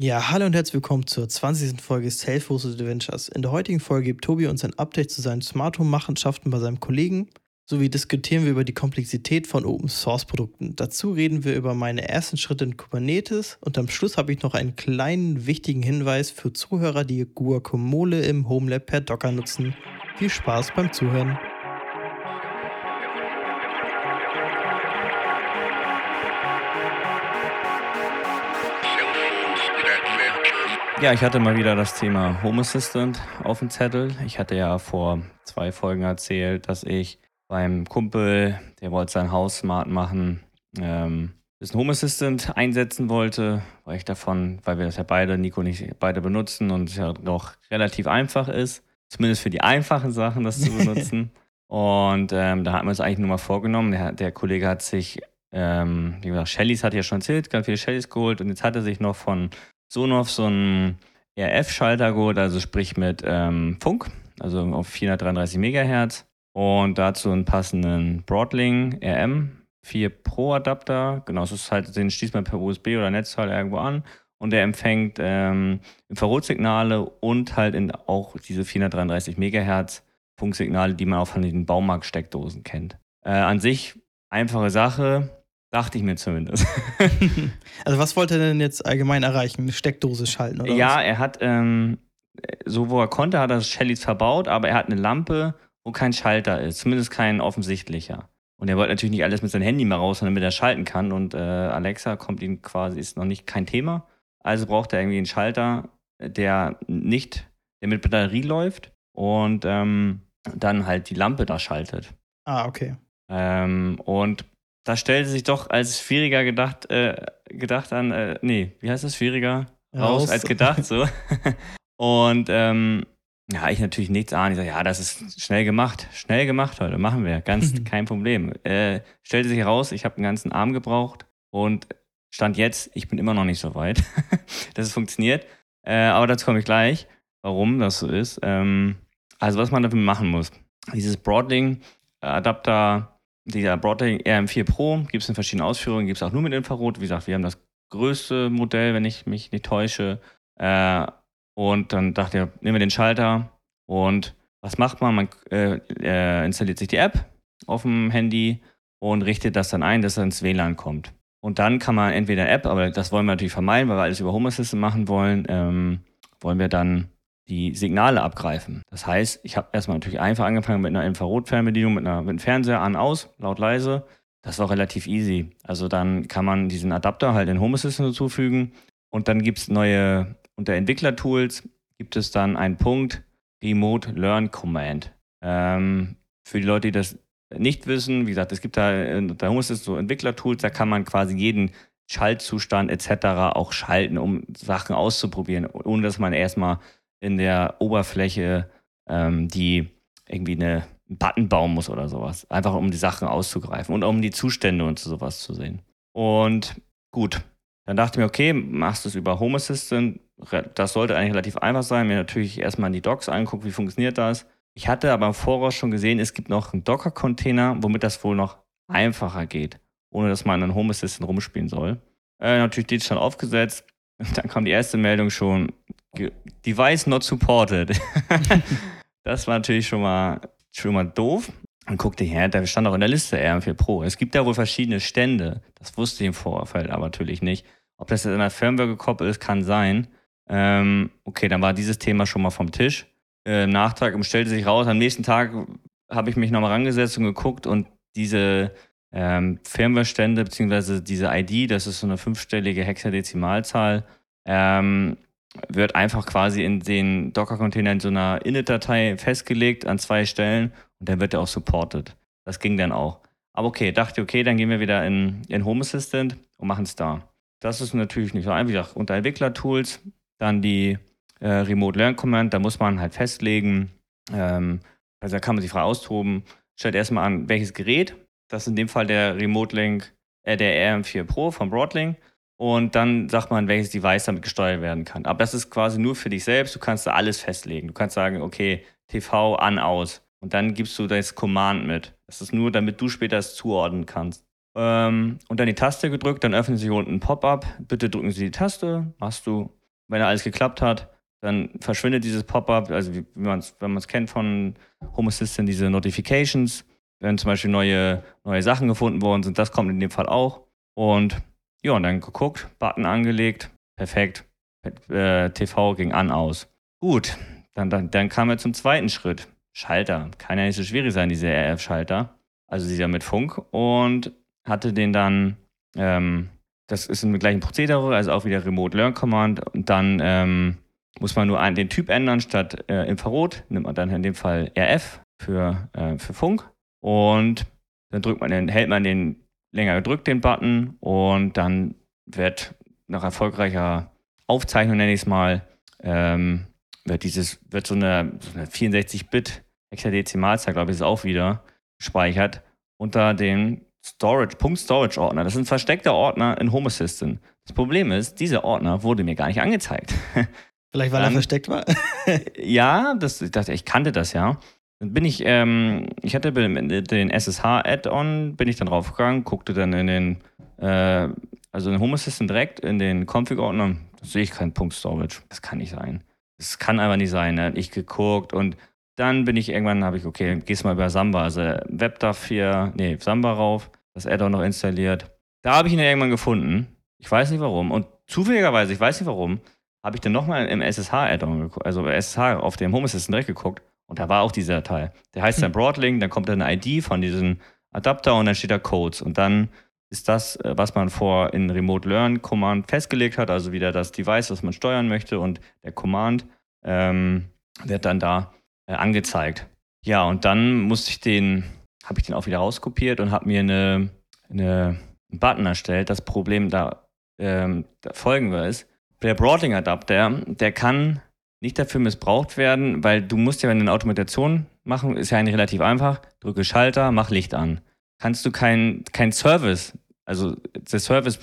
Ja, hallo und herzlich willkommen zur 20. Folge Self-Hosted Adventures. In der heutigen Folge gibt Tobi uns ein Update zu seinen Smart Home Machenschaften bei seinem Kollegen. Sowie diskutieren wir über die Komplexität von Open Source Produkten. Dazu reden wir über meine ersten Schritte in Kubernetes und am Schluss habe ich noch einen kleinen wichtigen Hinweis für Zuhörer, die Guacamole im Homelab per Docker nutzen. Viel Spaß beim Zuhören. Ja, ich hatte mal wieder das Thema Home Assistant auf dem Zettel. Ich hatte ja vor zwei Folgen erzählt, dass ich beim Kumpel, der wollte sein Haus smart machen, ähm, ein Home Assistant einsetzen wollte, weil ich davon, weil wir das ja beide, Nico und ich, beide benutzen und es ja doch relativ einfach ist, zumindest für die einfachen Sachen das zu benutzen. und ähm, da hatten wir es eigentlich nur mal vorgenommen. Der, der Kollege hat sich, ähm, wie gesagt, Shellys hat ja schon erzählt, ganz viele Shellys geholt und jetzt hat er sich noch von Sonoff so einen RF-Schalter geholt, also sprich mit ähm, Funk, also auf 433 Megahertz. Und dazu einen passenden Broadlink RM 4 Pro Adapter. Genau, das ist halt, den schließt man per USB oder Netzteil irgendwo an. Und der empfängt ähm, Infrarotsignale und halt in auch diese 433 Megahertz Funksignale, die man auch von den Baumarktsteckdosen kennt. Äh, an sich einfache Sache, Dachte ich mir zumindest. also was wollte er denn jetzt allgemein erreichen? Eine Steckdose schalten oder Ja, was? er hat, ähm, so wo er konnte, hat er Shellys verbaut, aber er hat eine Lampe, wo kein Schalter ist. Zumindest kein offensichtlicher. Und er wollte natürlich nicht alles mit seinem Handy mehr raus, damit er schalten kann. Und äh, Alexa kommt ihm quasi, ist noch nicht kein Thema. Also braucht er irgendwie einen Schalter, der nicht, der mit Batterie läuft und ähm, dann halt die Lampe da schaltet. Ah, okay. Ähm, und da stellte sich doch als schwieriger gedacht, äh, gedacht an, äh, nee, wie heißt das, schwieriger raus, raus als gedacht, so. Und ähm, ja, ich natürlich nichts ahnen. Ich sage, ja, das ist schnell gemacht. Schnell gemacht heute, machen wir. Ganz kein Problem. Äh, stellte sich heraus, ich habe einen ganzen Arm gebraucht und stand jetzt, ich bin immer noch nicht so weit, dass es funktioniert. Äh, aber dazu komme ich gleich, warum das so ist. Ähm, also, was man dafür machen muss. Dieses Broadlink-Adapter dieser Broadlink RM4 Pro gibt es in verschiedenen Ausführungen, gibt es auch nur mit Infrarot. Wie gesagt, wir haben das größte Modell, wenn ich mich nicht täusche. Äh, und dann dachte ich, nehmen wir den Schalter und was macht man? Man äh, äh, installiert sich die App auf dem Handy und richtet das dann ein, dass er ins WLAN kommt. Und dann kann man entweder App, aber das wollen wir natürlich vermeiden, weil wir alles über Home Assistant machen wollen, ähm, wollen wir dann die Signale abgreifen. Das heißt, ich habe erstmal natürlich einfach angefangen mit einer Infrarotfernbedienung, mit, einer, mit einem Fernseher an, aus, laut, leise. Das war relativ easy. Also dann kann man diesen Adapter halt in Home Assistant hinzufügen und dann gibt es neue, unter Entwicklertools gibt es dann einen Punkt Remote Learn Command. Ähm, für die Leute, die das nicht wissen, wie gesagt, es gibt da unter Home Assistant so Entwicklertools, da kann man quasi jeden Schaltzustand etc. auch schalten, um Sachen auszuprobieren, ohne dass man erstmal in der Oberfläche, ähm, die irgendwie eine, einen Button bauen muss oder sowas. Einfach um die Sachen auszugreifen und um die Zustände und sowas zu sehen. Und gut, dann dachte ich mir, okay, machst du es über Home Assistant. Das sollte eigentlich relativ einfach sein. Mir natürlich erstmal die Docs angucken, wie funktioniert das. Ich hatte aber im Voraus schon gesehen, es gibt noch einen Docker-Container, womit das wohl noch einfacher geht, ohne dass man in Home Assistant rumspielen soll. Äh, natürlich die schon aufgesetzt. Dann kam die erste Meldung schon, Device not supported. das war natürlich schon mal, schon mal doof. Und guckte her, da stand auch in der Liste RM4 Pro. Es gibt da wohl verschiedene Stände. Das wusste ich im Vorfeld aber natürlich nicht. Ob das jetzt in der Firmware gekoppelt ist, kann sein. Ähm, okay, dann war dieses Thema schon mal vom Tisch. Äh, Nachtrag stellte sich raus. Am nächsten Tag habe ich mich nochmal rangesetzt und geguckt und diese ähm, Firmware-Stände, beziehungsweise diese ID, das ist so eine fünfstellige Hexadezimalzahl, ähm, wird einfach quasi in den Docker-Container in so einer Init-Datei festgelegt an zwei Stellen und dann wird er auch supported. Das ging dann auch. Aber okay, dachte, okay, dann gehen wir wieder in, in Home Assistant und machen es da. Das ist natürlich nicht so einfach. Unter Entwickler-Tools, dann die äh, Remote Learn Command, da muss man halt festlegen, ähm, also da kann man sich frei austoben. Stellt erstmal an, welches Gerät. Das ist in dem Fall der Remote Link, äh, der RM4 Pro von Broadlink und dann sagt man, welches Device damit gesteuert werden kann. Aber das ist quasi nur für dich selbst. Du kannst da alles festlegen. Du kannst sagen, okay, TV an, aus. Und dann gibst du das Command mit. Das ist nur, damit du später es zuordnen kannst. Ähm, und dann die Taste gedrückt, dann öffnet sich unten ein Pop-up. Bitte drücken Sie die Taste. Machst du wenn alles geklappt hat, dann verschwindet dieses Pop-up, also wie, wie man's, wenn man es kennt von Home Assistant, diese Notifications, wenn zum Beispiel neue, neue Sachen gefunden worden sind, das kommt in dem Fall auch. Und ja, und dann geguckt, Button angelegt, perfekt, äh, TV ging an, aus. Gut, dann, dann, dann kam er zum zweiten Schritt. Schalter. Kann ja nicht so schwierig sein, dieser RF-Schalter. Also dieser mit Funk. Und hatte den dann, ähm, das ist im gleichen Prozedere, also auch wieder Remote Learn Command. Und dann ähm, muss man nur einen, den Typ ändern, statt äh, Infrarot nimmt man dann in dem Fall RF für, äh, für Funk. Und dann drückt man den, hält man den länger gedrückt, den Button, und dann wird nach erfolgreicher Aufzeichnung, nenne ich es mal, ähm, wird dieses, wird so eine, so eine 64-Bit Hexadezimalzahl, glaube ich, ist auch wieder gespeichert unter den Storage, Punkt Storage Ordner. Das ist ein versteckter Ordner in Home Assistant. Das Problem ist, dieser Ordner wurde mir gar nicht angezeigt. Vielleicht, weil Dann, er versteckt war? ja, das, ich dachte, ich kannte das ja. Dann bin ich, ähm, ich hatte den SSH-Add-on, bin ich dann draufgegangen, guckte dann in den, äh, also in Home Assistant direkt in den Config-Ordner, sehe ich keinen Punkt Storage. Das kann nicht sein. Das kann einfach nicht sein. Ne? Ich geguckt und dann bin ich irgendwann, habe ich, okay, gehst mal über Samba, also WebDAV hier, nee, Samba rauf, das Add-on noch installiert. Da habe ich ihn irgendwann gefunden. Ich weiß nicht warum. Und zufälligerweise, ich weiß nicht warum, habe ich dann nochmal im SSH-Add-on geguckt, also SSH auf dem Home Assistant direkt geguckt. Und da war auch dieser Teil. Der heißt dann hm. Broadlink, dann kommt dann eine ID von diesem Adapter und dann steht da Codes. Und dann ist das, äh, was man vor in Remote Learn Command festgelegt hat, also wieder das Device, was man steuern möchte und der Command ähm, wird dann da äh, angezeigt. Ja, und dann musste ich den, habe ich den auch wieder rauskopiert und habe mir eine, eine, einen Button erstellt. Das Problem da, ähm, da folgende ist, der Broadlink-Adapter, der kann nicht dafür missbraucht werden, weil du musst ja, wenn du eine Automation machen, ist ja eigentlich relativ einfach, drücke Schalter, mach Licht an. Kannst du kein, kein Service, also der Service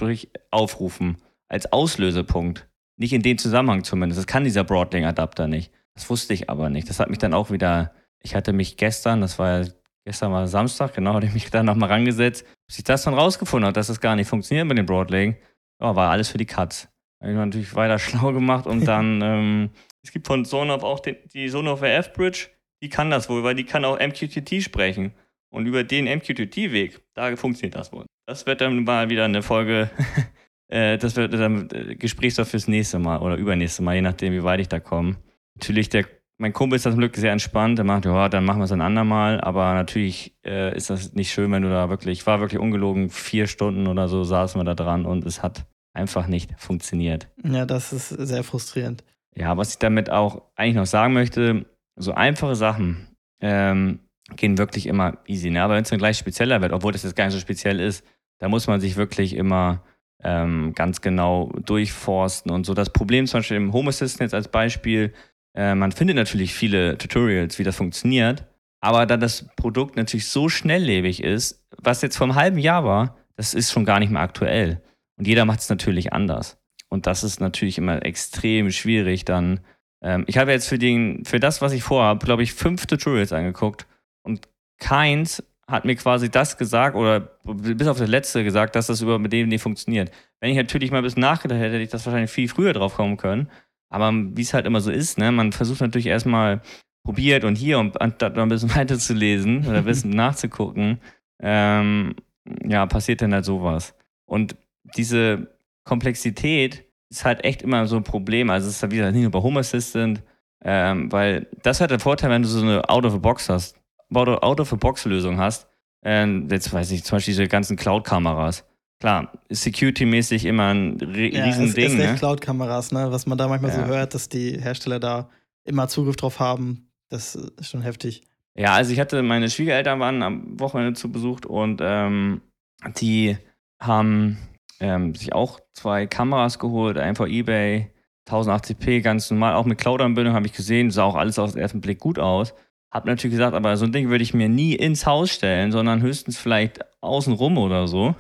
aufrufen als Auslösepunkt. Nicht in dem Zusammenhang zumindest. Das kann dieser Broadlink-Adapter nicht. Das wusste ich aber nicht. Das hat mich dann auch wieder, ich hatte mich gestern, das war ja, gestern war Samstag, genau, hatte ich mich da nochmal rangesetzt, bis ich das dann rausgefunden habe, dass das gar nicht funktioniert mit dem Broadlink. Ja, war alles für die Katz. Habe ich natürlich weiter schlau gemacht und dann, ähm, es gibt von Sonoff auch den, die Sonoff RF Bridge, die kann das wohl, weil die kann auch MQTT sprechen. Und über den MQTT-Weg, da funktioniert das wohl. Das wird dann mal wieder eine Folge, äh, das wird dann äh, Gesprächsstoff fürs nächste Mal oder übernächste Mal, je nachdem, wie weit ich da komme natürlich der mein Kumpel ist das zum Glück sehr entspannt. Der macht, ja, dann machen wir es ein andermal. Aber natürlich äh, ist das nicht schön, wenn du da wirklich, ich war wirklich ungelogen, vier Stunden oder so saßen wir da dran und es hat einfach nicht funktioniert. Ja, das ist sehr frustrierend. Ja, was ich damit auch eigentlich noch sagen möchte, so einfache Sachen ähm, gehen wirklich immer easy. Ne? Aber wenn es dann gleich spezieller wird, obwohl das jetzt gar nicht so speziell ist, da muss man sich wirklich immer ähm, ganz genau durchforsten und so. Das Problem zum Beispiel im Home Assistant jetzt als Beispiel, äh, man findet natürlich viele Tutorials, wie das funktioniert, aber da das Produkt natürlich so schnelllebig ist, was jetzt vor einem halben Jahr war, das ist schon gar nicht mehr aktuell. Und jeder macht es natürlich anders. Und das ist natürlich immer extrem schwierig dann. Ähm, ich habe jetzt für, den, für das, was ich vorhabe, glaube ich, fünf Tutorials angeguckt und keins hat mir quasi das gesagt oder bis auf das letzte gesagt, dass das über mit dem nicht funktioniert. Wenn ich natürlich mal ein bisschen nachgedacht hätte, hätte ich das wahrscheinlich viel früher drauf kommen können. Aber wie es halt immer so ist, ne, man versucht natürlich erstmal probiert und hier, und anstatt noch ein bisschen weiter zu lesen oder ein bisschen nachzugucken, ähm, ja, passiert dann halt sowas. Und diese Komplexität ist halt echt immer so ein Problem. Also es ist halt wieder nicht nur bei Home Assistant, ähm, weil das hat der Vorteil, wenn du so eine Out-of-a-Box hast, Out-of-a-Box-Lösung hast, äh, jetzt weiß ich, zum Beispiel diese ganzen Cloud-Kameras klar, Security-mäßig immer ein ja, Riesending. Es, es ne? Cloud-Kameras, ne? Was man da manchmal ja. so hört, dass die Hersteller da immer Zugriff drauf haben, das ist schon heftig. Ja, also ich hatte, meine Schwiegereltern waren am Wochenende zu besucht und ähm, die haben ähm, sich auch zwei Kameras geholt, einfach eBay, 1080p, ganz normal, auch mit Cloud-Anbindung habe ich gesehen, sah auch alles auf den ersten Blick gut aus. Hab natürlich gesagt, aber so ein Ding würde ich mir nie ins Haus stellen, sondern höchstens vielleicht außenrum oder so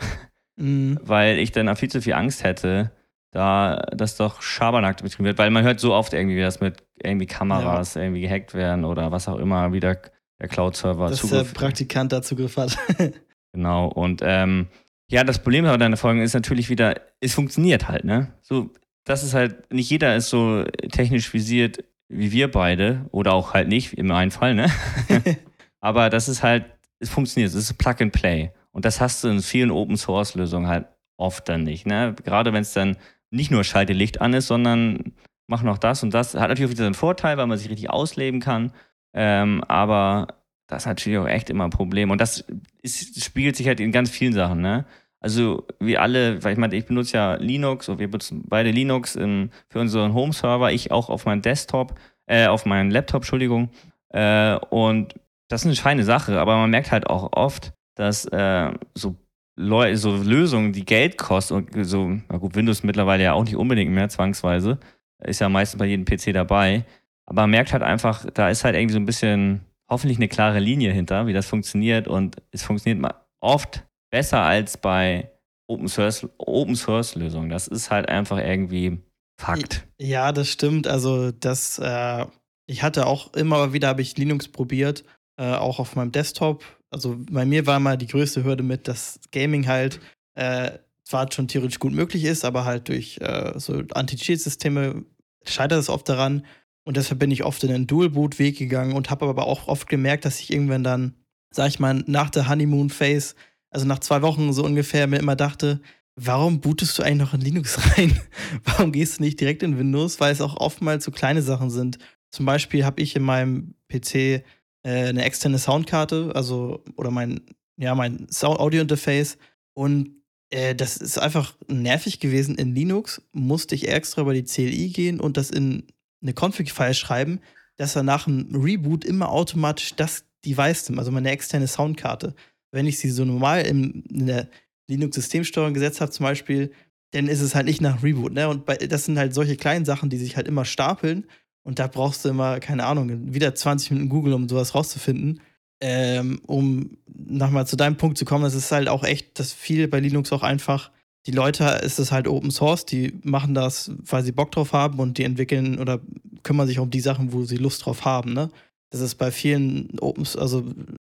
mhm. weil ich dann viel zu viel Angst hätte, da das doch Schabernack betrieben wird, weil man hört so oft irgendwie, dass mit irgendwie Kameras ja. irgendwie gehackt werden oder was auch immer wieder der Cloud-Server Dass Zugriff. der Praktikant da Zugriff hat. genau, und ähm, ja, das Problem bei deiner Folgen ist natürlich wieder, es funktioniert halt, ne? So, das ist halt, nicht jeder ist so technisch visiert wie wir beide oder auch halt nicht, in meinem Fall, ne? Aber das ist halt, es funktioniert, es ist Plug and Play. Und das hast du in vielen Open Source Lösungen halt oft dann nicht, ne? Gerade wenn es dann nicht nur Schalte Licht an ist, sondern mach noch das und das. Hat natürlich auch wieder einen Vorteil, weil man sich richtig ausleben kann. Ähm, aber das ist natürlich auch echt immer ein Problem. Und das ist, spiegelt sich halt in ganz vielen Sachen, ne? Also wir alle, weil ich meine, ich benutze ja Linux und wir benutzen beide Linux im, für unseren Home-Server, ich auch auf meinem Desktop, äh, auf meinem Laptop, Entschuldigung. Äh, und das ist eine feine Sache, aber man merkt halt auch oft, dass äh, so, Leu so Lösungen, die Geld kosten, und so, na gut, Windows mittlerweile ja auch nicht unbedingt mehr zwangsweise, ist ja meistens bei jedem PC dabei. Aber man merkt halt einfach, da ist halt irgendwie so ein bisschen hoffentlich eine klare Linie hinter, wie das funktioniert. Und es funktioniert oft besser als bei Open Source, Open Source Lösungen. Das ist halt einfach irgendwie Fakt. Ja, das stimmt. Also das, äh, ich hatte auch immer wieder, habe ich Linux probiert, äh, auch auf meinem Desktop. Also bei mir war mal die größte Hürde mit, dass Gaming halt äh, zwar schon theoretisch gut möglich ist, aber halt durch äh, so Anti-Cheat-Systeme scheitert es oft daran. Und deshalb bin ich oft in den Dual-Boot-Weg gegangen und habe aber auch oft gemerkt, dass ich irgendwann dann, sag ich mal, nach der Honeymoon-Phase, also nach zwei Wochen so ungefähr, mir immer dachte, warum bootest du eigentlich noch in Linux rein? warum gehst du nicht direkt in Windows? Weil es auch oftmals so kleine Sachen sind. Zum Beispiel habe ich in meinem PC äh, eine externe Soundkarte, also oder mein, ja, mein Audio-Interface und äh, das ist einfach nervig gewesen. In Linux musste ich extra über die CLI gehen und das in eine Config-File schreiben, dass er nach einem Reboot immer automatisch das Device nimmt, also meine externe Soundkarte. Wenn ich sie so normal in, in der Linux-Systemsteuerung gesetzt habe, zum Beispiel, dann ist es halt nicht nach Reboot. Ne? Und bei, das sind halt solche kleinen Sachen, die sich halt immer stapeln. Und da brauchst du immer, keine Ahnung, wieder 20 Minuten Google, um sowas rauszufinden. Ähm, um nochmal zu deinem Punkt zu kommen, das ist halt auch echt, dass viel bei Linux auch einfach die Leute ist es halt Open Source, die machen das, weil sie Bock drauf haben und die entwickeln oder kümmern sich um die Sachen, wo sie Lust drauf haben. Ne? Das ist bei vielen Open, also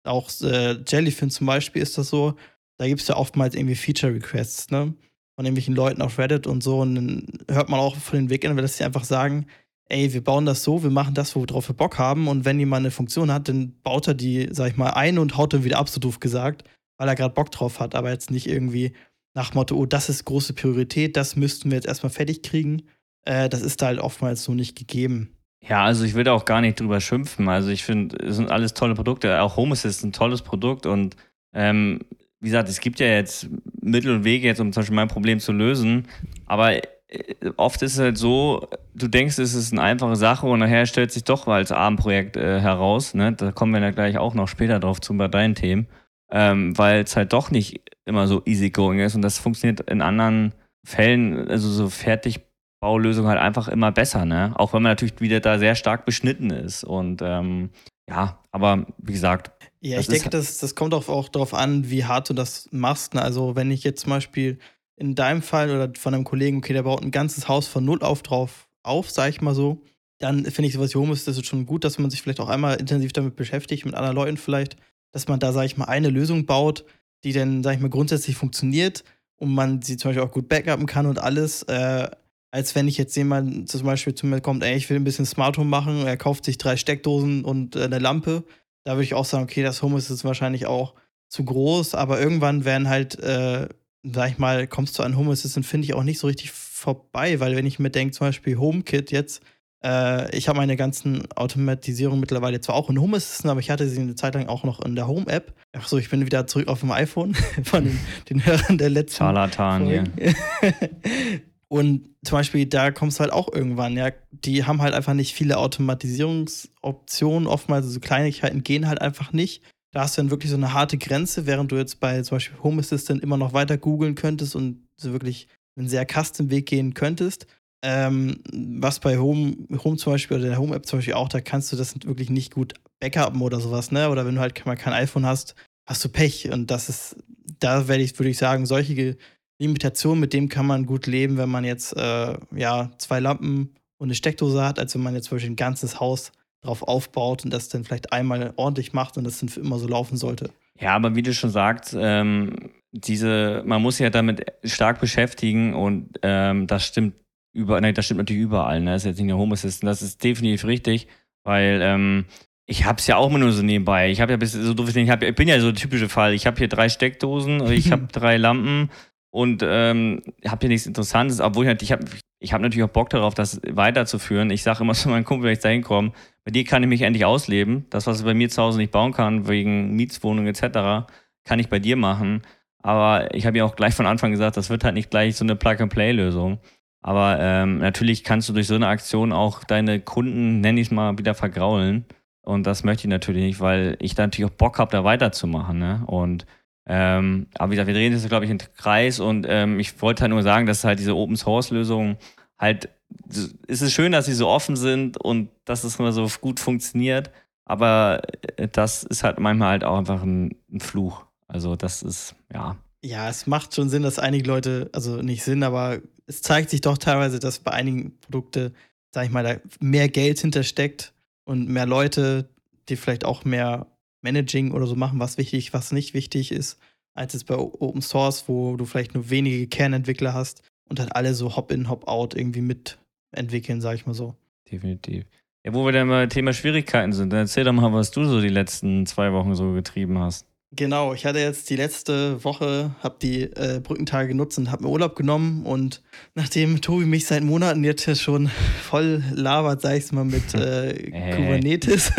auch äh, Jellyfin zum Beispiel ist das so. Da gibt es ja oftmals irgendwie Feature Requests, ne? Von irgendwelchen Leuten auf Reddit und so. Und dann hört man auch von den Wegenden, dass sie einfach sagen, ey, wir bauen das so, wir machen das, worauf wir Bock haben. Und wenn jemand eine Funktion hat, dann baut er die, sag ich mal, ein und haut dann wieder ab, so doof gesagt, weil er gerade Bock drauf hat, aber jetzt nicht irgendwie nach Motto, oh, das ist große Priorität, das müssten wir jetzt erstmal fertig kriegen. Äh, das ist da halt oftmals so nicht gegeben. Ja, also ich will da auch gar nicht drüber schimpfen. Also ich finde, es sind alles tolle Produkte. Auch Home Assist ist ein tolles Produkt und ähm, wie gesagt, es gibt ja jetzt Mittel und Wege jetzt, um zum Beispiel mein Problem zu lösen. Aber äh, oft ist es halt so, du denkst, es ist eine einfache Sache und nachher stellt sich doch als Abendprojekt äh, heraus. Ne? Da kommen wir ja gleich auch noch später drauf zu bei deinen Themen. Ähm, weil es halt doch nicht immer so easygoing ist und das funktioniert in anderen Fällen, also so Fertigbaulösungen halt einfach immer besser, ne? Auch wenn man natürlich wieder da sehr stark beschnitten ist und ähm, ja, aber wie gesagt. Ja, ich denke, das, das kommt auch, auch darauf an, wie hart du das machst. Ne? Also, wenn ich jetzt zum Beispiel in deinem Fall oder von einem Kollegen, okay, der baut ein ganzes Haus von null auf drauf auf, sag ich mal so, dann finde ich sowas wie Home ist, das ist schon gut, dass man sich vielleicht auch einmal intensiv damit beschäftigt, mit anderen Leuten vielleicht, dass man da, sag ich mal, eine Lösung baut, die dann, sag ich mal, grundsätzlich funktioniert und man sie zum Beispiel auch gut backuppen kann und alles, äh, als wenn ich jetzt jemand zum Beispiel zu mir kommt, ey, ich will ein bisschen Smart Home machen, er kauft sich drei Steckdosen und äh, eine Lampe. Da würde ich auch sagen, okay, das Home ist jetzt wahrscheinlich auch zu groß, aber irgendwann werden halt, äh, sag ich mal, kommst du an Home Assistant, finde ich auch nicht so richtig vorbei, weil wenn ich mir denke, zum Beispiel HomeKit jetzt, äh, ich habe meine ganzen Automatisierungen mittlerweile zwar auch in Home Assistant, aber ich hatte sie eine Zeit lang auch noch in der Home App. Achso, ich bin wieder zurück auf dem iPhone von den, den Hörern der letzten. Charlatan, ja. Und zum Beispiel, da kommst du halt auch irgendwann, ja. Die haben halt einfach nicht viele Automatisierungsoptionen. Oftmals so Kleinigkeiten gehen halt einfach nicht. Da hast du dann wirklich so eine harte Grenze, während du jetzt bei zum Beispiel Home Assistant immer noch weiter googeln könntest und so wirklich einen sehr Custom-Weg gehen könntest. Ähm, was bei Home, Home zum Beispiel oder der Home-App zum Beispiel auch, da kannst du das wirklich nicht gut backuppen oder sowas, ne? Oder wenn du halt mal kein iPhone hast, hast du Pech. Und das ist, da werde ich, würde ich sagen, solche Limitationen, mit dem kann man gut leben, wenn man jetzt äh, ja zwei Lampen und eine Steckdose hat, als wenn man jetzt zum Beispiel ein ganzes Haus drauf aufbaut und das dann vielleicht einmal ordentlich macht und das dann für immer so laufen sollte. Ja, aber wie du schon sagst, ähm, diese, man muss sich ja damit stark beschäftigen und ähm, das stimmt überall, nein, das stimmt natürlich überall, ne? Das ist jetzt nicht nur Home Assistant, das ist definitiv richtig, weil ähm, ich habe es ja auch immer nur so nebenbei. Ich habe ja bis so doof ich, hab, ich bin ja so der typische Fall. Ich habe hier drei Steckdosen, ich habe drei Lampen und ähm, habe hier nichts Interessantes, obwohl ich ich habe ich hab natürlich auch Bock darauf, das weiterzuführen. Ich sage immer zu meinem Kumpel, wenn ich da hinkomme, bei dir kann ich mich endlich ausleben. Das, was ich bei mir zu Hause nicht bauen kann, wegen Mietswohnung etc., kann ich bei dir machen. Aber ich habe ja auch gleich von Anfang gesagt, das wird halt nicht gleich so eine Plug-and-Play-Lösung. Aber ähm, natürlich kannst du durch so eine Aktion auch deine Kunden, nenne ich es mal, wieder vergraulen. Und das möchte ich natürlich nicht, weil ich da natürlich auch Bock habe, da weiterzumachen. Ne? Und ähm, aber wie gesagt, wir drehen jetzt, glaube ich, im Kreis und ähm, ich wollte halt nur sagen, dass halt diese Open Source Lösungen halt, es ist schön, dass sie so offen sind und dass es immer so gut funktioniert, aber äh, das ist halt manchmal halt auch einfach ein, ein Fluch. Also das ist, ja. Ja, es macht schon Sinn, dass einige Leute, also nicht Sinn, aber es zeigt sich doch teilweise, dass bei einigen Produkten, sag ich mal, da mehr Geld hintersteckt und mehr Leute, die vielleicht auch mehr Managing oder so machen, was wichtig, was nicht wichtig ist, als es bei Open Source, wo du vielleicht nur wenige Kernentwickler hast und halt alle so Hop-in, Hop-out irgendwie mitentwickeln, sag ich mal so. Definitiv. Ja, wo wir dann mal Thema Schwierigkeiten sind, dann erzähl doch mal, was du so die letzten zwei Wochen so getrieben hast. Genau, ich hatte jetzt die letzte Woche, habe die äh, Brückentage genutzt und habe mir Urlaub genommen. Und nachdem Tobi mich seit Monaten jetzt schon voll labert, sag ich mal, mit äh, hey. Kubernetes.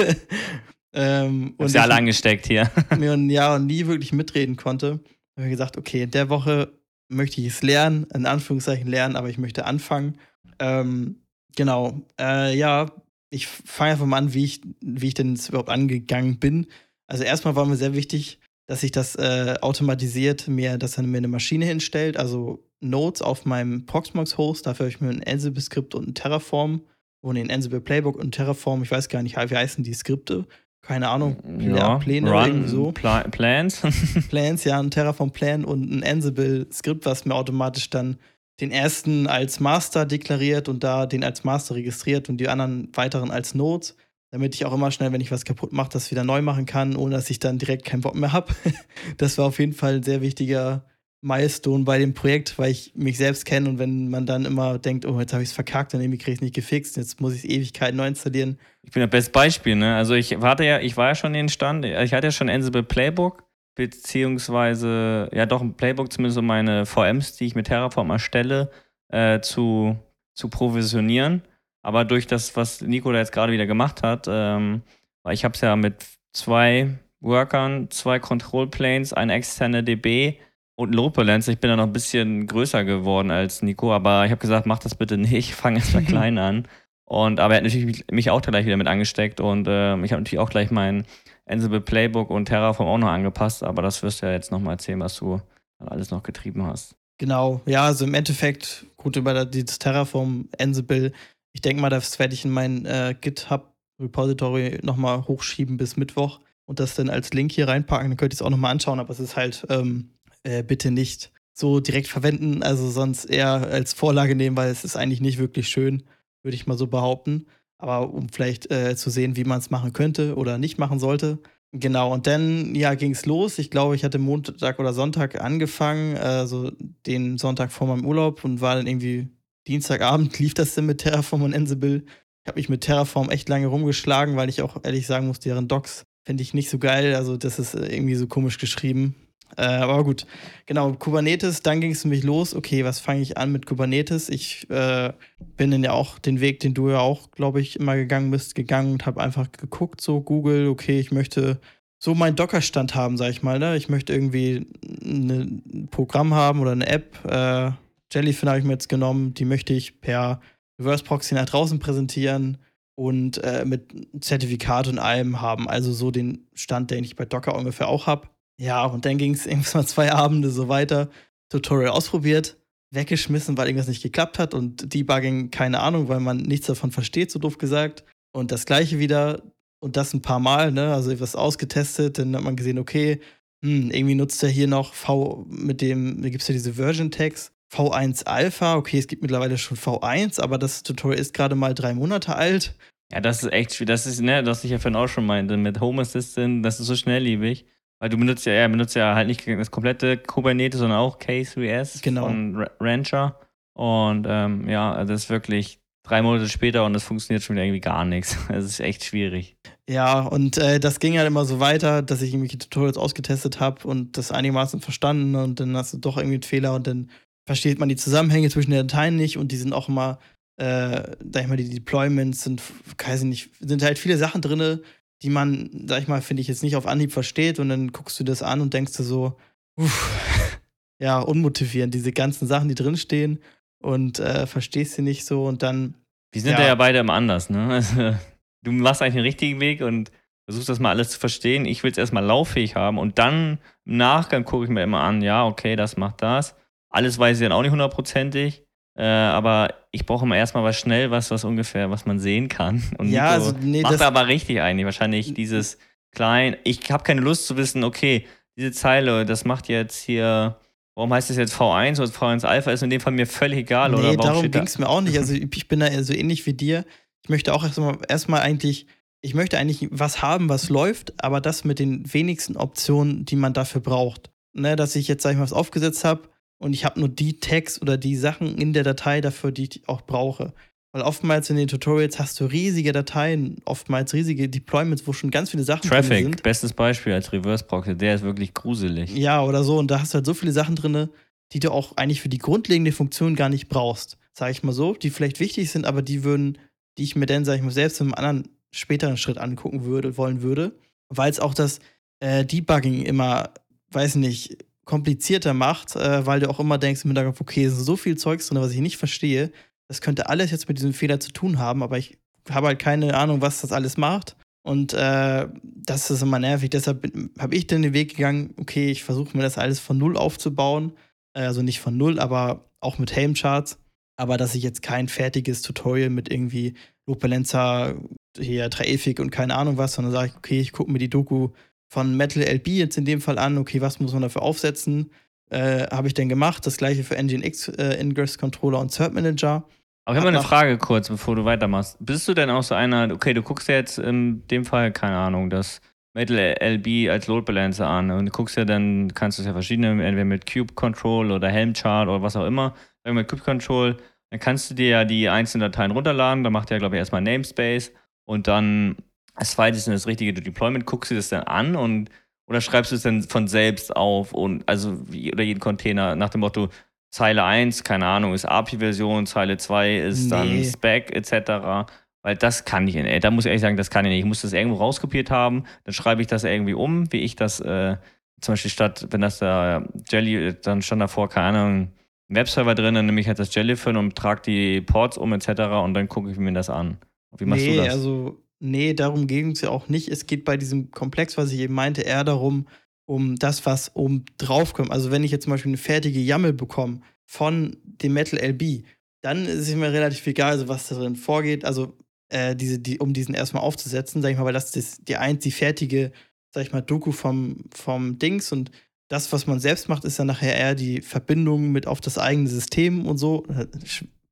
Ähm, und ja alle angesteckt hier. mir ein Jahr und nie wirklich mitreden konnte, habe ich gesagt, okay, in der Woche möchte ich es lernen, in Anführungszeichen lernen, aber ich möchte anfangen. Ähm, genau, äh, ja, ich fange einfach mal an, wie ich, wie ich denn überhaupt angegangen bin. Also erstmal war mir sehr wichtig, dass sich das äh, automatisiert mir, dass er mir eine Maschine hinstellt, also Nodes auf meinem Proxmox-Host. Dafür habe ich mir ein Ansible-Skript und ein Terraform, wo ein Ansible Playbook und Terraform, ich weiß gar nicht, wie heißen die Skripte? Keine Ahnung. Ja, Pläne Run, so. Pla Plans. Plans, ja, ein Terraform-Plan und ein Ansible-Skript, was mir automatisch dann den ersten als Master deklariert und da den als Master registriert und die anderen weiteren als Nodes damit ich auch immer schnell, wenn ich was kaputt mache, das wieder neu machen kann, ohne dass ich dann direkt keinen Bock mehr habe. das war auf jeden Fall ein sehr wichtiger Milestone bei dem Projekt, weil ich mich selbst kenne und wenn man dann immer denkt, oh, jetzt habe ich es verkackt und irgendwie kriege ich es nicht gefixt, jetzt muss ich es Ewigkeiten neu installieren. Ich bin das beste Beispiel, ne? Also ich warte ja, ich war ja schon in den Stand, ich hatte ja schon Ansible Playbook, beziehungsweise ja doch ein Playbook, zumindest um meine VMs, die ich mit Terraform erstelle, äh, zu, zu provisionieren. Aber durch das, was Nico da jetzt gerade wieder gemacht hat, ähm, weil ich habe es ja mit zwei Workern, zwei Control Planes, eine externe DB und Balance. Ich bin da noch ein bisschen größer geworden als Nico, aber ich habe gesagt, mach das bitte nicht, fang erst mal klein an. Und aber er hat natürlich mich auch gleich wieder mit angesteckt und äh, ich habe natürlich auch gleich mein Ansible Playbook und Terraform auch noch angepasst, aber das wirst du ja jetzt nochmal erzählen, was du dann alles noch getrieben hast. Genau, ja, also im Endeffekt, gut, über das Terraform, Ansible ich denke mal, das werde ich in mein äh, GitHub-Repository nochmal hochschieben bis Mittwoch und das dann als Link hier reinpacken. Dann könnt ihr es auch nochmal anschauen, aber es ist halt ähm, äh, bitte nicht so direkt verwenden, also sonst eher als Vorlage nehmen, weil es ist eigentlich nicht wirklich schön, würde ich mal so behaupten. Aber um vielleicht äh, zu sehen, wie man es machen könnte oder nicht machen sollte. Genau, und dann ja, ging es los. Ich glaube, ich hatte Montag oder Sonntag angefangen, also den Sonntag vor meinem Urlaub und war dann irgendwie Dienstagabend lief das denn mit Terraform und Ansible. Ich habe mich mit Terraform echt lange rumgeschlagen, weil ich auch ehrlich sagen muss, deren Docs finde ich nicht so geil. Also, das ist äh, irgendwie so komisch geschrieben. Äh, aber gut, genau, Kubernetes, dann ging es mich los. Okay, was fange ich an mit Kubernetes? Ich äh, bin dann ja auch den Weg, den du ja auch, glaube ich, immer gegangen bist, gegangen und habe einfach geguckt, so Google, okay, ich möchte so meinen Docker-Stand haben, sag ich mal. Ne? Ich möchte irgendwie ein Programm haben oder eine App, äh, Jellyfin habe ich mir jetzt genommen, die möchte ich per Reverse Proxy nach draußen präsentieren und äh, mit Zertifikat und allem haben. Also so den Stand, den ich bei Docker ungefähr auch habe. Ja, und dann ging es irgendwas mal zwei Abende so weiter. Tutorial ausprobiert, weggeschmissen, weil irgendwas nicht geklappt hat und Debugging, keine Ahnung, weil man nichts davon versteht, so doof gesagt. Und das gleiche wieder und das ein paar Mal, ne? Also etwas ausgetestet, dann hat man gesehen, okay, hm, irgendwie nutzt er hier noch V mit dem, da gibt es ja diese Version-Tags V1 Alpha, okay, es gibt mittlerweile schon V1, aber das Tutorial ist gerade mal drei Monate alt. Ja, das ist echt, das ist, ne, das ich ja vorhin auch schon meinte, mit Home Assistant, das ist so schnellliebig. Weil du benutzt ja, er benutzt ja halt nicht das komplette Kubernetes, sondern auch K3S genau. von Rancher. Und ähm, ja, das ist wirklich drei Monate später und es funktioniert schon irgendwie gar nichts. Es ist echt schwierig. Ja, und äh, das ging halt immer so weiter, dass ich irgendwelche Tutorials ausgetestet habe und das einigermaßen verstanden und dann hast du doch irgendwie einen Fehler und dann versteht man die Zusammenhänge zwischen den Dateien nicht und die sind auch immer, äh, sag ich mal, die Deployments sind, weiß ich nicht, sind halt viele Sachen drin, die man, sag ich mal, finde ich jetzt nicht auf Anhieb versteht und dann guckst du das an und denkst du so, uff, ja, unmotivierend, diese ganzen Sachen, die drinstehen und äh, verstehst sie nicht so und dann. Wir sind ja, ja beide immer anders, ne? Also, du machst eigentlich den richtigen Weg und versuchst das mal alles zu verstehen. Ich will es erstmal lauffähig haben und dann im Nachgang gucke ich mir immer an, ja, okay, das macht das. Alles weiß ich dann auch nicht hundertprozentig. Äh, aber ich brauche immer erstmal was schnell, was, was ungefähr, was man sehen kann. Und ja, Nico also, nee, macht aber richtig eigentlich. Wahrscheinlich dieses klein. Ich habe keine Lust zu wissen, okay, diese Zeile, das macht jetzt hier Warum heißt das jetzt V1 oder V1 Alpha? Ist in dem Fall mir völlig egal, nee, oder? Warum darum ging es mir auch nicht. Also ich bin da eher so ähnlich wie dir. Ich möchte auch erstmal, erstmal eigentlich, ich möchte eigentlich was haben, was läuft, aber das mit den wenigsten Optionen, die man dafür braucht. Ne, dass ich jetzt, sag ich mal, was aufgesetzt habe und ich habe nur die Tags oder die Sachen in der Datei dafür, die ich auch brauche. Weil oftmals in den Tutorials hast du riesige Dateien, oftmals riesige Deployments, wo schon ganz viele Sachen Traffic, drin sind. bestes Beispiel als Reverse Proxy, der ist wirklich gruselig. Ja, oder so. Und da hast du halt so viele Sachen drin, die du auch eigentlich für die grundlegende Funktion gar nicht brauchst. Sag ich mal so, die vielleicht wichtig sind, aber die würden, die ich mir dann, sag ich mal, selbst in einem anderen späteren Schritt angucken würde, wollen würde. Weil es auch das äh, Debugging immer, weiß nicht, komplizierter macht, äh, weil du auch immer denkst im Hinterkopf, okay, es ist so viel Zeugs drin, was ich nicht verstehe das könnte alles jetzt mit diesem Fehler zu tun haben, aber ich habe halt keine Ahnung, was das alles macht. Und äh, das ist immer nervig. Deshalb habe ich dann den Weg gegangen, okay, ich versuche mir das alles von null aufzubauen. Äh, also nicht von null, aber auch mit Helmcharts. Aber dass ich jetzt kein fertiges Tutorial mit irgendwie Balancer, hier Traefik und keine Ahnung was, sondern sage ich, okay, ich gucke mir die Doku von Metal LB jetzt in dem Fall an, okay, was muss man dafür aufsetzen? Äh, habe ich denn gemacht. Das gleiche für Nginx äh, Ingress Controller und Cert Manager. Aber ich habe mal eine Frage kurz, bevor du weitermachst. Bist du denn auch so einer, okay, du guckst ja jetzt in dem Fall, keine Ahnung, das Metal LB als Load Balancer an und du guckst ja dann, kannst du es ja verschiedene, entweder mit Cube Control oder Helm Chart oder was auch immer, mit Cube Control, dann kannst du dir ja die einzelnen Dateien runterladen, da macht er, glaube ich, erstmal Namespace und dann als zweites in das richtige Deployment guckst du das dann an und oder schreibst du es dann von selbst auf und also wie, oder jeden Container nach dem Motto, Zeile 1, keine Ahnung, ist API-Version, Zeile 2 ist nee. dann Spec etc. Weil das kann ich, ey, da muss ich ehrlich sagen, das kann ich nicht. Ich muss das irgendwo rauskopiert haben, dann schreibe ich das irgendwie um, wie ich das, äh, zum Beispiel statt, wenn das da Jelly, dann stand davor, keine Ahnung, ein Webserver drin, dann nehme ich halt das Jellyfin und trage die Ports um etc. und dann gucke ich mir das an. Wie machst nee, du das? also, nee, darum ging es ja auch nicht. Es geht bei diesem Komplex, was ich eben meinte, eher darum, um das, was oben drauf kommt. Also wenn ich jetzt zum Beispiel eine fertige YAML bekomme von dem Metal LB, dann ist es mir relativ egal, also was drin vorgeht. Also äh, diese, die, um diesen erstmal aufzusetzen, sag ich mal, weil das ist die eins, die fertige, sag ich mal, Doku vom, vom Dings und das, was man selbst macht, ist dann nachher eher die Verbindung mit auf das eigene System und so.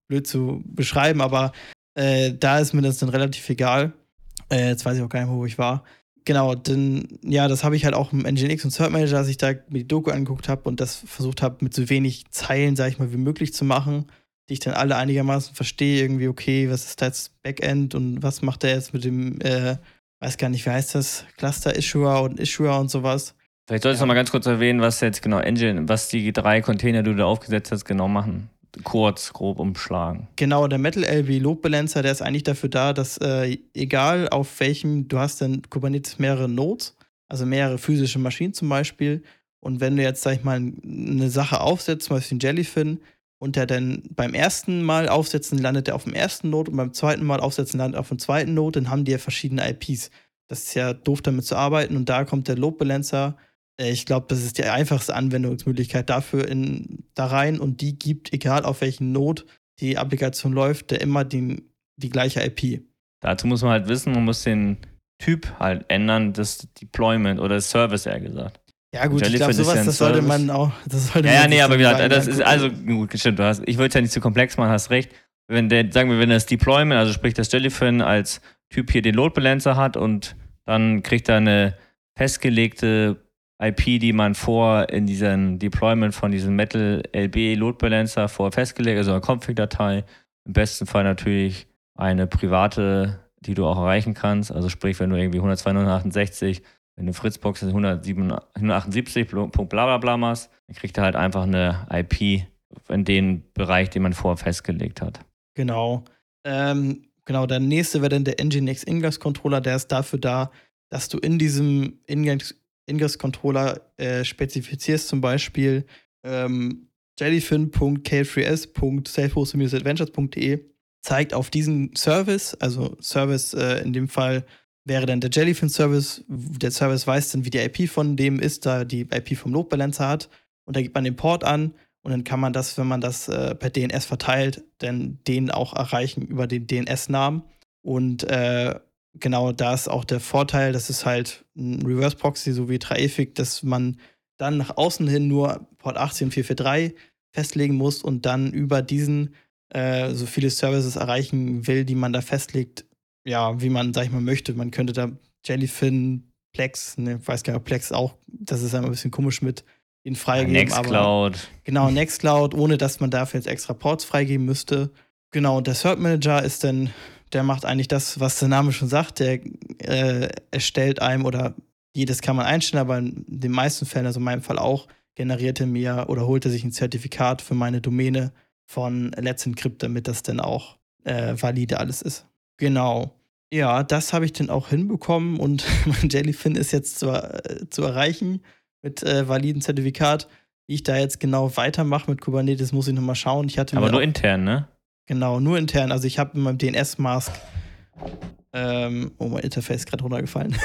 Blöd zu beschreiben, aber äh, da ist mir das dann relativ egal. Äh, jetzt weiß ich auch gar nicht mehr, wo ich war genau, denn ja, das habe ich halt auch im Nginx und Cert Manager, als ich da mir die Doku angeguckt habe und das versucht habe, mit so wenig Zeilen, sage ich mal, wie möglich zu machen, die ich dann alle einigermaßen verstehe, irgendwie, okay, was ist da jetzt Backend und was macht der jetzt mit dem, äh, weiß gar nicht, wie heißt das, Cluster-Issuer und Issuer und sowas. Vielleicht solltest ja. du noch mal ganz kurz erwähnen, was jetzt genau Engine, was die drei Container, die du da aufgesetzt hast, genau machen kurz, grob umschlagen. Genau, der Metal LB Load Balancer, der ist eigentlich dafür da, dass äh, egal auf welchem, du hast dann Kubernetes mehrere Nodes, also mehrere physische Maschinen zum Beispiel. Und wenn du jetzt, sag ich mal, eine Sache aufsetzt, zum Beispiel ein Jellyfin, und der dann beim ersten Mal aufsetzen landet er auf dem ersten Node und beim zweiten Mal aufsetzen landet er auf dem zweiten Node, dann haben die ja verschiedene IPs. Das ist ja doof damit zu arbeiten und da kommt der Load Balancer ich glaube, das ist die einfachste Anwendungsmöglichkeit dafür in, da rein und die gibt, egal auf welchen Node die Applikation läuft, der immer den, die gleiche IP. Dazu muss man halt wissen, man muss den Typ halt ändern, das Deployment oder das Service, eher gesagt. Ja, gut, ich glaube, sowas, ja das sollte man auch. Das sollte ja, ja, nee, aber wie gesagt, das ist also gut, stimmt. Du hast, ich wollte es ja nicht zu komplex machen, hast recht. Wenn der, sagen wir, wenn das Deployment, also sprich das Jellyfin als Typ hier den Load Balancer hat und dann kriegt er eine festgelegte IP, die man vor in diesem Deployment von diesem Metal LB Load Balancer vor festgelegt, also eine Config-Datei. Im besten Fall natürlich eine private, die du auch erreichen kannst. Also sprich, wenn du irgendwie 192, wenn du Fritzbox 178, Punkt bla bla bla machst, dann kriegt er halt einfach eine IP in den Bereich, den man vorher festgelegt hat. Genau. Ähm, genau, der nächste wäre dann der Nginx Ingress Controller, der ist dafür da, dass du in diesem Ingress Ingress-Controller äh, spezifizierst zum Beispiel ähm, jellyfin.k3s.selfhosted-adventures.de zeigt auf diesen Service, also Service äh, in dem Fall wäre dann der Jellyfin-Service. Der Service weiß dann, wie die IP von dem ist, da die IP vom Load Balancer hat. Und da gibt man den Port an und dann kann man das, wenn man das äh, per DNS verteilt, dann den auch erreichen über den DNS-Namen. Und äh, genau da ist auch der Vorteil, das ist halt ein Reverse Proxy, so wie Traefik, dass man dann nach außen hin nur Port 80 und 443 festlegen muss und dann über diesen äh, so viele Services erreichen will, die man da festlegt, ja, wie man, sag ich mal, möchte. Man könnte da Jellyfin, Plex, ne, weiß gar nicht, Plex auch, das ist ein bisschen komisch mit ihn freigeben. Nextcloud. Aber, genau, Nextcloud, ohne dass man dafür jetzt extra Ports freigeben müsste. Genau, und der Cert Manager ist dann der macht eigentlich das, was der Name schon sagt. Der äh, erstellt einem oder jedes kann man einstellen, aber in den meisten Fällen, also in meinem Fall auch, generiert er mir oder holt er sich ein Zertifikat für meine Domäne von Let's Encrypt, damit das dann auch äh, valide alles ist. Genau. Ja, das habe ich dann auch hinbekommen und mein Jellyfin ist jetzt zu, äh, zu erreichen mit äh, validen Zertifikat. Wie ich da jetzt genau weitermache mit Kubernetes, muss ich nochmal schauen. Ich hatte Aber nur intern, ne? Genau, nur intern. Also ich habe in meinem DNS-Mask. Ähm, oh, mein Interface ist gerade runtergefallen.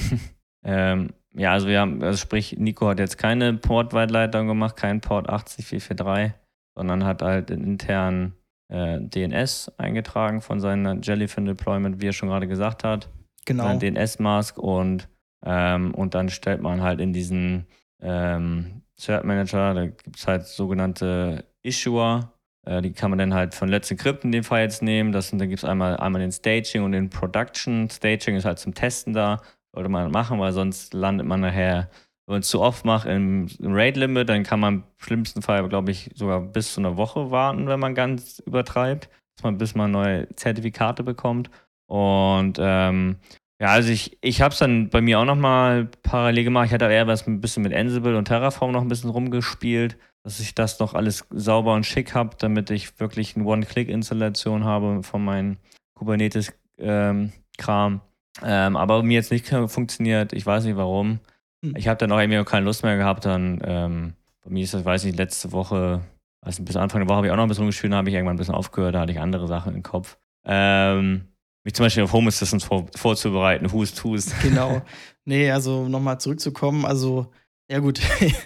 ähm, ja, also wir haben, also sprich, Nico hat jetzt keine Port-Weitleitung gemacht, kein Port 80443, sondern hat halt intern äh, DNS eingetragen von seinem Jellyfin-Deployment, wie er schon gerade gesagt hat. Genau. Sein DNS-Mask und, ähm, und dann stellt man halt in diesen ähm, Cert Manager, da gibt es halt sogenannte Issuer, äh, die kann man dann halt von Let's Encrypt in dem Fall jetzt nehmen. Das, und dann gibt es einmal, einmal den Staging und den Production. Staging ist halt zum Testen da. Sollte man machen, weil sonst landet man nachher, wenn man es zu oft macht, im, im Rate-Limit, dann kann man im schlimmsten Fall, glaube ich, sogar bis zu einer Woche warten, wenn man ganz übertreibt, man, bis man neue Zertifikate bekommt. Und ähm, ja, also ich, ich habe es dann bei mir auch nochmal parallel gemacht. Ich hatte eher was ein bisschen mit Ansible und Terraform noch ein bisschen rumgespielt dass ich das noch alles sauber und schick habe, damit ich wirklich eine One-Click-Installation habe von meinem Kubernetes-Kram. Ähm, aber mir jetzt nicht funktioniert, ich weiß nicht warum. Hm. Ich habe dann auch irgendwie keine Lust mehr gehabt. Dann ähm, bei mir ist das, weiß ich, letzte Woche, also bis Anfang der Woche habe ich auch noch ein bisschen rumgespielt, habe ich irgendwann ein bisschen aufgehört, da hatte ich andere Sachen im Kopf. Ähm, mich zum Beispiel auf Home Assistance vor, vorzubereiten, Hust, Hust. Genau. Nee, also nochmal zurückzukommen, also ja, gut.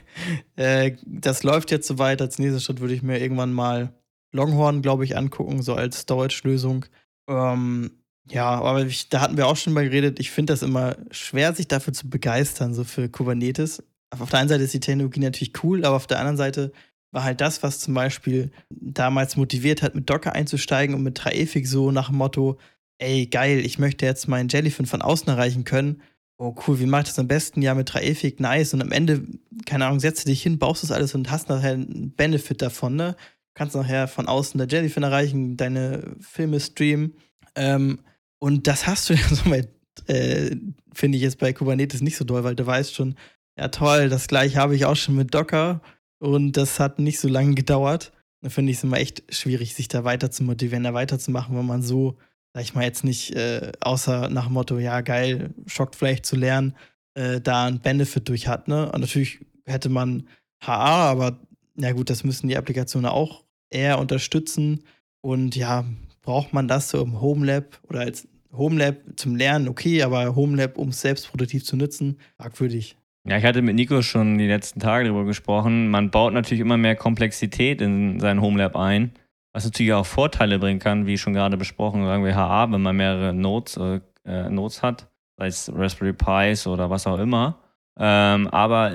äh, das läuft jetzt soweit. Als nächster Schritt würde ich mir irgendwann mal Longhorn, glaube ich, angucken, so als Storage-Lösung. Ähm, ja, aber ich, da hatten wir auch schon mal geredet. Ich finde das immer schwer, sich dafür zu begeistern, so für Kubernetes. Auf der einen Seite ist die Technologie natürlich cool, aber auf der anderen Seite war halt das, was zum Beispiel damals motiviert hat, mit Docker einzusteigen und mit Traefik so nach dem Motto, ey, geil, ich möchte jetzt meinen Jellyfin von außen erreichen können oh cool, wie mache ich das am besten? Ja, mit Dreieck, nice. Und am Ende, keine Ahnung, setzt du dich hin, baust das alles und hast nachher einen Benefit davon, ne? Kannst nachher von außen der Jellyfin erreichen, deine Filme streamen. Ähm, und das hast du ja so weit, äh, finde ich jetzt bei Kubernetes nicht so doll, weil du weißt schon, ja toll, das gleiche habe ich auch schon mit Docker und das hat nicht so lange gedauert. Da finde ich es immer echt schwierig, sich da weiter zu motivieren, da weiterzumachen, wenn man so sag ich mal jetzt nicht, äh, außer nach dem Motto, ja geil, schockt vielleicht zu lernen, äh, da einen Benefit durch hat. Ne? Und natürlich hätte man HA, aber ja gut, das müssen die Applikationen auch eher unterstützen. Und ja, braucht man das so im Homelab oder als Homelab zum Lernen, okay, aber Homelab, um es selbst produktiv zu nutzen, fragwürdig. Ja, ich hatte mit Nico schon die letzten Tage darüber gesprochen. Man baut natürlich immer mehr Komplexität in sein Homelab ein was natürlich auch Vorteile bringen kann, wie schon gerade besprochen, sagen wir HA, wenn man mehrere Nodes, äh, äh, Nodes hat, sei es Raspberry Pis oder was auch immer. Ähm, aber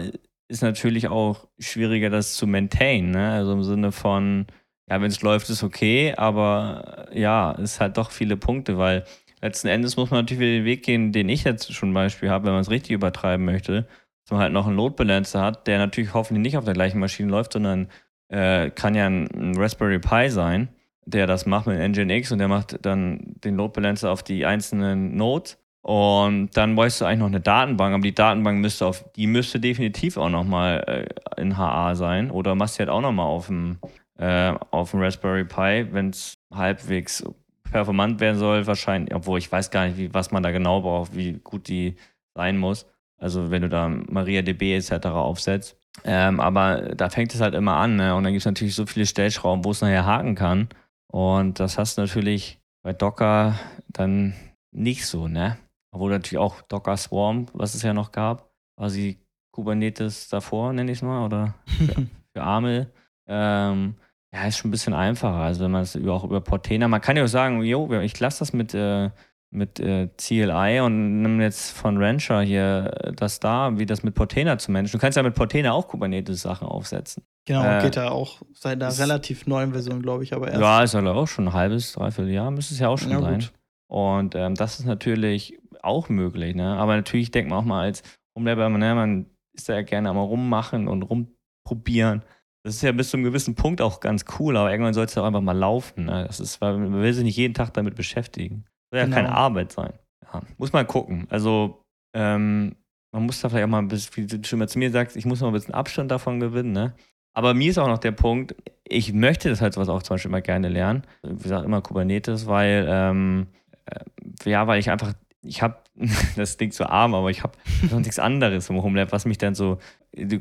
ist natürlich auch schwieriger, das zu maintain. Ne? Also im Sinne von, ja, wenn es läuft, ist okay, aber ja, es hat doch viele Punkte, weil letzten Endes muss man natürlich wieder den Weg gehen, den ich jetzt schon Beispiel habe, wenn man es richtig übertreiben möchte, dass man halt noch einen Load Balancer hat, der natürlich hoffentlich nicht auf der gleichen Maschine läuft, sondern äh, kann ja ein, ein, Raspberry Pi sein, der das macht mit Nginx und der macht dann den Load Balancer auf die einzelnen Nodes. Und dann bräuchst du eigentlich noch eine Datenbank, aber die Datenbank müsste auf, die müsste definitiv auch nochmal äh, in HA sein. Oder machst du halt auch nochmal auf dem, äh, auf dem Raspberry Pi, wenn es halbwegs performant werden soll, wahrscheinlich, obwohl ich weiß gar nicht, wie, was man da genau braucht, wie gut die sein muss. Also wenn du da MariaDB etc. aufsetzt. Ähm, aber da fängt es halt immer an, ne? Und dann gibt es natürlich so viele Stellschrauben, wo es nachher haken kann. Und das hast du natürlich bei Docker dann nicht so, ne? Obwohl natürlich auch Docker Swarm, was es ja noch gab, quasi Kubernetes davor, nenne ich es mal, oder für, für Amel. Ähm, ja, ist schon ein bisschen einfacher. Also wenn man es auch über Portainer, man kann ja auch sagen, jo, ich lasse das mit, äh, mit äh, CLI und nimm jetzt von Rancher hier äh, das da, wie das mit Portainer zu managen. Du kannst ja mit Portainer auch Kubernetes-Sachen aufsetzen. Genau, äh, geht da auch seit einer relativ neuen Version, glaube ich, aber erst. Ja, ist ja auch schon ein halbes, dreiviertel Jahr, müsste es ja auch schon ja, sein. Gut. Und ähm, das ist natürlich auch möglich, ne? Aber natürlich denkt man auch mal als Umleber, ne, man ist da ja gerne am rummachen und rumprobieren. Das ist ja bis zu einem gewissen Punkt auch ganz cool, aber irgendwann soll es ja auch einfach mal laufen. Ne? Das ist, weil man will sich nicht jeden Tag damit beschäftigen. Soll ja genau. keine Arbeit sein. Ja, muss man gucken. Also, ähm, man muss da vielleicht auch mal ein bisschen, wie du schon mal zu mir sagst, ich muss mal ein bisschen Abstand davon gewinnen, ne? Aber mir ist auch noch der Punkt, ich möchte das halt sowas auch zum Beispiel immer gerne lernen. Wie gesagt, immer Kubernetes, weil, ähm, äh, ja, weil ich einfach, ich habe, das klingt so arm, aber ich habe noch nichts anderes im Homelab, was mich dann so,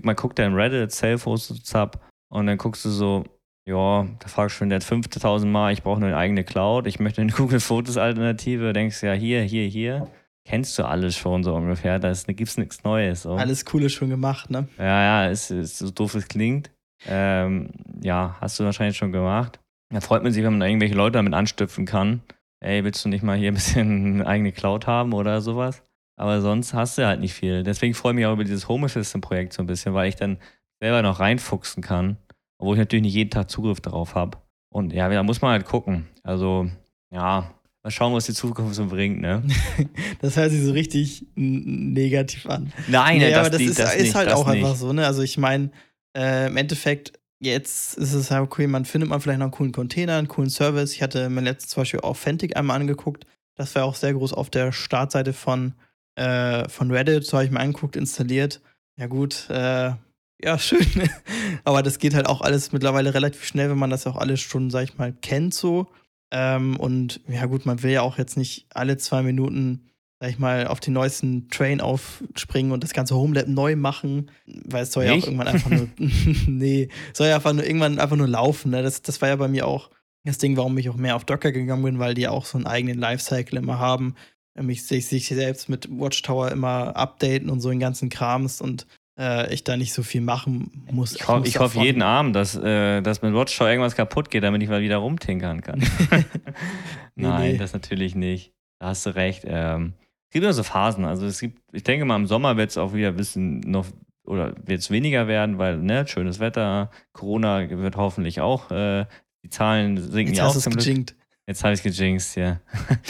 man guckt da im Reddit, Salesforce, Sub und dann guckst du so, ja, da fragst du schon der 5000 Mal, ich brauche eine eigene Cloud, ich möchte eine Google Fotos Alternative, denkst ja, hier, hier, hier. Kennst du alles schon so ungefähr, da gibt es nichts Neues. So. Alles Coole schon gemacht, ne? Ja, ja, ist, ist so doof es klingt. Ähm, ja, hast du wahrscheinlich schon gemacht. Da freut man sich, wenn man irgendwelche Leute damit anstiften kann. Ey, willst du nicht mal hier ein bisschen eine eigene Cloud haben oder sowas? Aber sonst hast du halt nicht viel. Deswegen freue ich mich auch über dieses Home Assistant-Projekt so ein bisschen, weil ich dann selber noch reinfuchsen kann, obwohl ich natürlich nicht jeden Tag Zugriff darauf habe. Und ja, da muss man halt gucken. Also, ja, mal schauen, was die Zukunft so bringt, ne? das hört sich so richtig negativ an. Nein, nee, das, aber das, die, ist, das ist, halt auch nicht. einfach so, ne? Also ich meine, äh, im Endeffekt, jetzt ist es halt okay, man findet man vielleicht noch einen coolen Container, einen coolen Service. Ich hatte mir letztens zum Beispiel auch Fentic einmal angeguckt. Das war auch sehr groß auf der Startseite von, äh, von Reddit. So habe ich mir angeguckt, installiert. Ja, gut, äh, ja, schön. Aber das geht halt auch alles mittlerweile relativ schnell, wenn man das auch alles schon, sag ich mal, kennt so. Ähm, und ja, gut, man will ja auch jetzt nicht alle zwei Minuten, sag ich mal, auf den neuesten Train aufspringen und das ganze Homelab neu machen, weil es soll nicht? ja auch irgendwann einfach nur, nee, soll ja einfach nur irgendwann einfach nur laufen. Ne? Das, das war ja bei mir auch das Ding, warum ich auch mehr auf Docker gegangen bin, weil die auch so einen eigenen Lifecycle immer haben. Mich sich, sich selbst mit Watchtower immer updaten und so den ganzen Krams und äh, ich da nicht so viel machen muss. Ich, ho ich hoffe jeden Abend, dass, äh, dass mit Watchtower irgendwas kaputt geht, damit ich mal wieder rumtinkern kann. Nein, nee. das natürlich nicht. Da hast du recht. Ähm, es gibt nur so Phasen. Also es gibt, ich denke mal, im Sommer wird es auch wieder ein bisschen noch oder wird es weniger werden, weil, ne, schönes Wetter, Corona wird hoffentlich auch, äh, die Zahlen sinken Jetzt ja auch. Hast gejinkt. Jetzt habe ich es gejinxt, ja.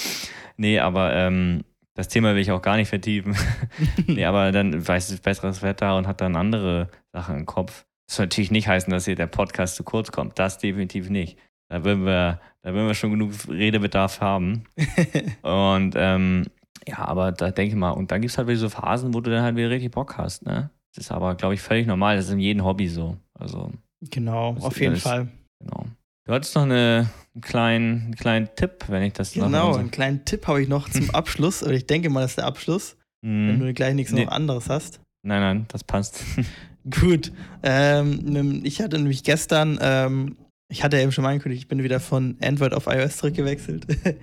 nee, aber ähm, das Thema will ich auch gar nicht vertiefen. nee, aber dann weiß es besseres Wetter und hat dann andere Sachen im Kopf. Das soll natürlich nicht heißen, dass hier der Podcast zu kurz kommt. Das definitiv nicht. Da würden wir, da würden wir schon genug Redebedarf haben. und ähm, ja, aber da denke ich mal, und dann gibt es halt wieder so Phasen, wo du dann halt wieder richtig Bock hast, ne? Das ist aber, glaube ich, völlig normal. Das ist in jedem Hobby so. Also, genau, auf jeden ist, Fall. Genau. Du hattest noch eine, einen, kleinen, einen kleinen Tipp, wenn ich das Genau, einen kleinen Tipp habe ich noch zum Abschluss. Oder ich denke mal, das ist der Abschluss. Mm. Wenn du gleich nichts nee. noch anderes hast. Nein, nein, das passt. Gut. Ähm, ich hatte nämlich gestern, ähm, ich hatte ja eben schon mal angekündigt, ich bin wieder von Android auf iOS zurückgewechselt.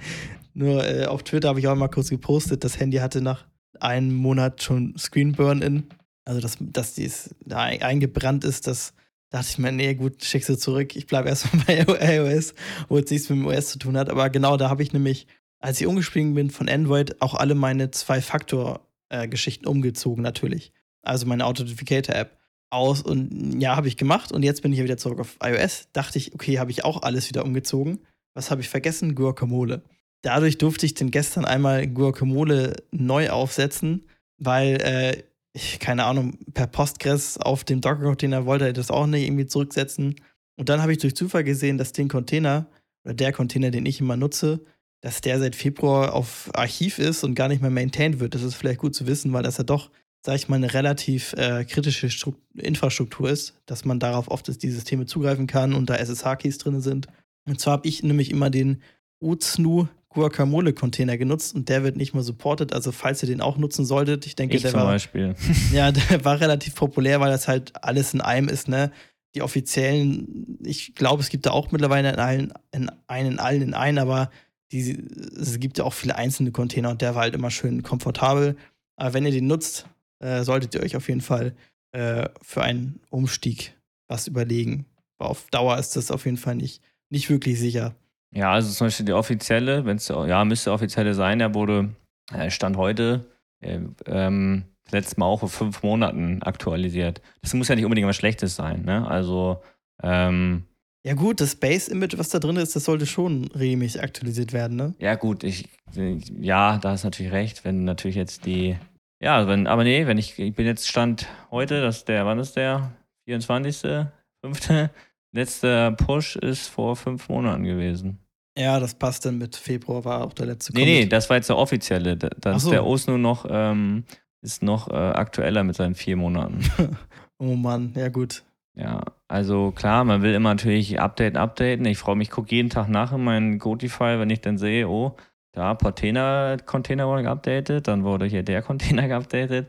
Nur äh, auf Twitter habe ich auch mal kurz gepostet, das Handy hatte nach einem Monat schon Screen Burn-In. Also, dass, dass dies da eingebrannt ist, das dachte ich mir, nee, gut, schickst du zurück. Ich bleibe erstmal bei iOS, wo es nichts mit dem OS zu tun hat. Aber genau da habe ich nämlich, als ich umgestiegen bin von Android, auch alle meine Zwei-Faktor-Geschichten umgezogen, natürlich. Also meine Authentificator-App aus und ja, habe ich gemacht und jetzt bin ich ja wieder zurück auf iOS. Dachte ich, okay, habe ich auch alles wieder umgezogen. Was habe ich vergessen? Guacamole. Dadurch durfte ich denn gestern einmal Guacamole neu aufsetzen, weil äh, ich, keine Ahnung, per Postgres auf dem Docker-Container wollte er das auch nicht irgendwie zurücksetzen. Und dann habe ich durch Zufall gesehen, dass den Container oder der Container, den ich immer nutze, dass der seit Februar auf Archiv ist und gar nicht mehr maintained wird. Das ist vielleicht gut zu wissen, weil das ja doch, sag ich mal, eine relativ äh, kritische Stru Infrastruktur ist, dass man darauf oft die Systeme zugreifen kann und da SSH-Keys drin sind. Und zwar habe ich nämlich immer den Uznu Guacamole-Container genutzt und der wird nicht mehr supported. Also, falls ihr den auch nutzen solltet, ich denke, ich der zum war. Beispiel. Ja, der war relativ populär, weil das halt alles in einem ist, ne? Die offiziellen, ich glaube, es gibt da auch mittlerweile in allen, in einen, in allen in einen, aber die, es gibt ja auch viele einzelne Container und der war halt immer schön komfortabel. Aber wenn ihr den nutzt, äh, solltet ihr euch auf jeden Fall äh, für einen Umstieg was überlegen. Aber auf Dauer ist das auf jeden Fall nicht, nicht wirklich sicher. Ja, also zum Beispiel die offizielle, wenn es ja müsste offizielle sein, der wurde äh, Stand heute äh, ähm, letztes Mal auch vor fünf Monaten aktualisiert. Das muss ja nicht unbedingt was Schlechtes sein, ne? Also ähm, ja, gut, das Base-Image, was da drin ist, das sollte schon regelmäßig aktualisiert werden, ne? Ja, gut, ich, ja, da hast du natürlich recht, wenn natürlich jetzt die, ja, wenn, aber nee, wenn ich, ich bin jetzt Stand heute, das der, wann ist der? 24., 5. Letzter Push ist vor fünf Monaten gewesen. Ja, das passt dann mit Februar, war auch der letzte Nee, Commit. nee, das war jetzt der offizielle. Dann so. ist der Osno noch, ähm, ist noch äh, aktueller mit seinen vier Monaten. oh Mann, ja gut. Ja, also klar, man will immer natürlich updaten, updaten. Ich freue mich, gucke jeden Tag nach in meinen Gotify, wenn ich dann sehe, oh, da Portena-Container wurde geupdatet, dann wurde hier der Container geupdatet.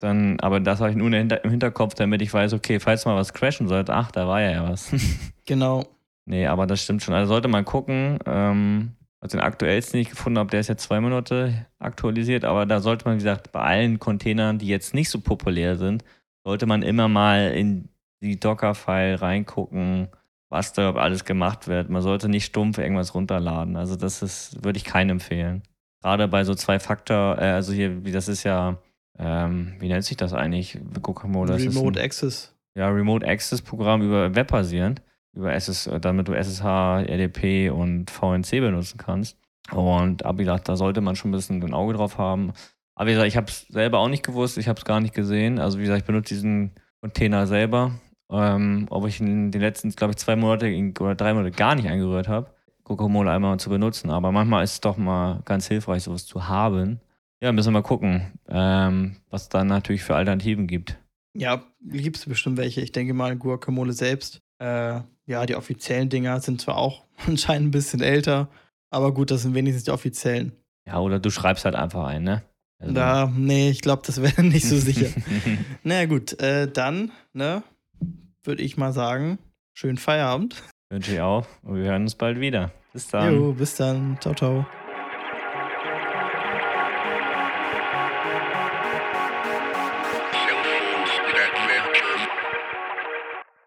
Dann, aber das habe ich nur im Hinterkopf, damit ich weiß, okay, falls mal was crashen sollte, ach, da war ja was. genau. Nee, aber das stimmt schon. Also sollte man gucken. Ähm, also den aktuellsten, den ich gefunden habe, der ist jetzt zwei Monate aktualisiert, aber da sollte man, wie gesagt, bei allen Containern, die jetzt nicht so populär sind, sollte man immer mal in die Docker-File reingucken, was da alles gemacht wird. Man sollte nicht stumpf irgendwas runterladen. Also das ist, würde ich keinem empfehlen. Gerade bei so zwei Faktor, äh, also hier, wie das ist ja, ähm, wie nennt sich das eigentlich? Guacamole. Remote ein, Access. Ja, Remote Access Programm über Web basierend, über SS, damit du SSH, RDP und VNC benutzen kannst. Und aber wie gesagt, da sollte man schon ein bisschen ein Auge drauf haben. Aber wie gesagt, ich habe es selber auch nicht gewusst, ich habe es gar nicht gesehen. Also wie gesagt, ich benutze diesen Container selber ähm, ob ich in den letzten, glaube ich, zwei Monate oder drei Monate gar nicht angerührt habe, Guacamole einmal zu benutzen. Aber manchmal ist es doch mal ganz hilfreich, sowas zu haben. Ja, müssen wir mal gucken, ähm, was da natürlich für Alternativen gibt. Ja, gibt es bestimmt welche. Ich denke mal, Guacamole selbst. Äh, ja, die offiziellen Dinger sind zwar auch anscheinend ein bisschen älter, aber gut, das sind wenigstens die offiziellen. Ja, oder du schreibst halt einfach ein, ne? Also. Da, nee, ich glaube, das wäre nicht so sicher. naja, gut, äh, dann, ne, würde ich mal sagen, schönen Feierabend. Wünsche ich auch. Und wir hören uns bald wieder. Bis dann. Jo, bis dann. Ciao, ciao.